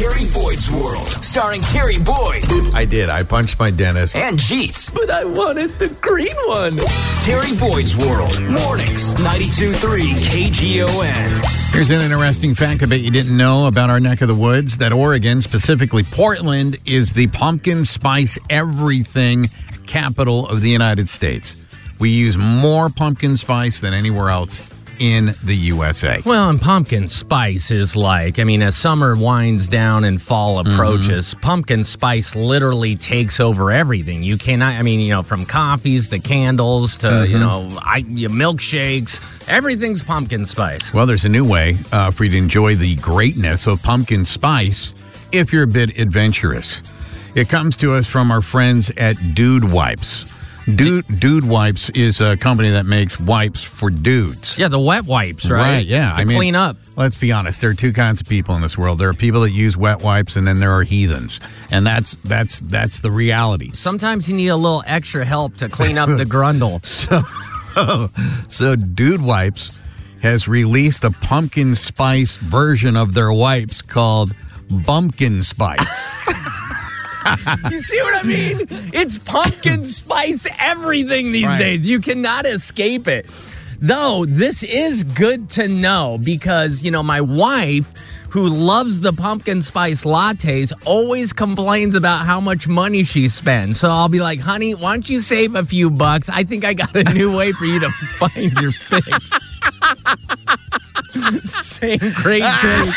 Terry Boyd's World, starring Terry Boyd I did. I punched my dentist. and Jeets. But I wanted the green one. Terry Boyd's World, mornings, 92.3 KGON. Here's an interesting fact I bet you didn't know about our neck of the woods that Oregon, specifically Portland, is the pumpkin spice everything capital of the United States. We use more pumpkin spice than anywhere else in the USA. Well, and pumpkin spice is like, I mean, as summer winds down and fall approaches, pumpkin spice literally takes over everything. You cannot, I mean, you know, from coffees to candles to, you know, I, milkshakes, everything's pumpkin spice. Well, there's a new way uh, for you to enjoy the greatness of pumpkin spice if you're a bit adventurous. It comes to us from our friends at Dude Wipes. Dude, Dude Wipes is a company that makes wipes for dudes. Yeah, the wet wipes, right? yeah. To clean up. Let's be honest. There are two kinds of people in this world. There are people that use wet wipes, and then there are heathens, and that's that's that's the reality. Sometimes you need a little extra help to clean up the grundle. So, Dude Wipes has released a pumpkin spice version of their wipes called Bumpkin Spice. You see what I mean? It's pumpkin spice everything these Right. days. You cannot escape it. Though this is good to know because, you know, my wife who loves the pumpkin spice lattes always complains about how much money she spends. So I'll be like, honey, why don't you save a few bucks? I think I got a new way for you to find your fix. Same great taste,